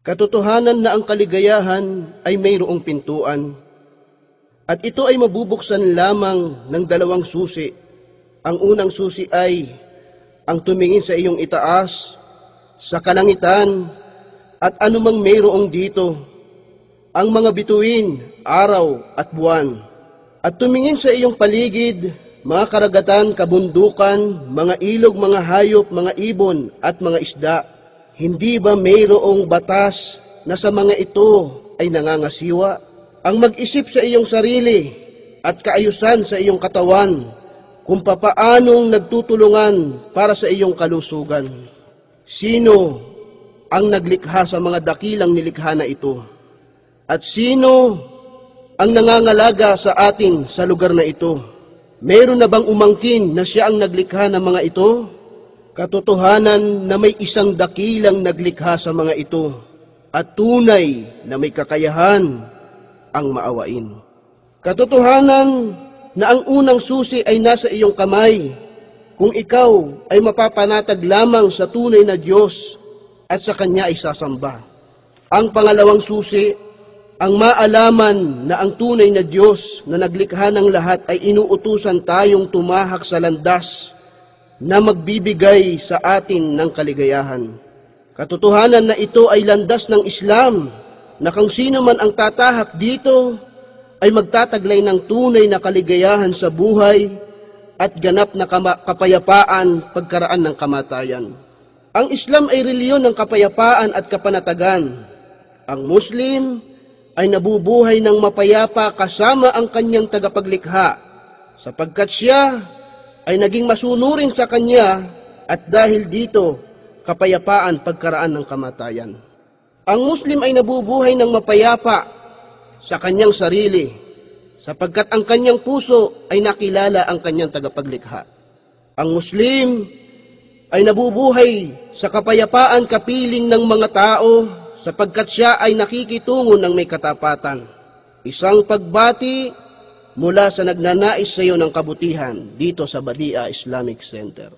Katotohanan na ang kaligayahan ay mayroong pintuan. At ito ay mabubuksan lamang ng dalawang susi. Ang unang susi ay ang tumingin sa iyong itaas, sa kalangitan, at anumang mayroong dito. Ang mga bituin, araw at buwan. At tumingin sa iyong paligid, mga karagatan, kabundukan, mga ilog, mga hayop, mga ibon, at mga isda. Hindi ba mayroong batas na sa mga ito ay nangangasiwa? Ang mag-isip sa iyong sarili at kaayusan sa iyong katawan kung papaanong nagtutulungan para sa iyong kalusugan. Sino ang naglikha sa mga dakilang nilikha na ito? At sino ang nangangalaga sa atin sa lugar na ito? Meron na bang umangkin na siya ang naglikha ng mga ito? Katotohanan na may isang dakilang naglikha sa mga ito at tunay na may kakayahan ang maawain. Katotohanan na ang unang susi ay nasa iyong kamay kung ikaw ay mapapanatag lamang sa tunay na Diyos at sa Kanya ay sasamba. Ang pangalawang susi, ang maalaman na ang tunay na Diyos na naglikha ng lahat ay inuutusan tayong tumahak sa landas na magbibigay sa atin ng kaligayahan. Katotohanan na ito ay landas ng Islam na kung sino man ang tatahak dito ay magtataglay ng tunay na kaligayahan sa buhay at ganap na kapayapaan pagkaraan ng kamatayan. Ang Islam ay reliyon ng kapayapaan at kapanatagan. Ang Muslim ay nabubuhay ng mapayapa kasama ang kanyang tagapaglikha sapagkat siya ay naging masunurin sa kanya at dahil dito, kapayapaan pagkaraan ng kamatayan. Ang Muslim ay nabubuhay ng mapayapa sa kanyang sarili, sapagkat ang kanyang puso ay nakilala ang kanyang tagapaglikha. Ang Muslim ay nabubuhay sa kapayapaan kapiling ng mga tao, sapagkat siya ay nakikitungo ng may katapatan. Isang pagbati mula sa nagnanais sa iyo ng kabutihan dito sa Badia Islamic Center.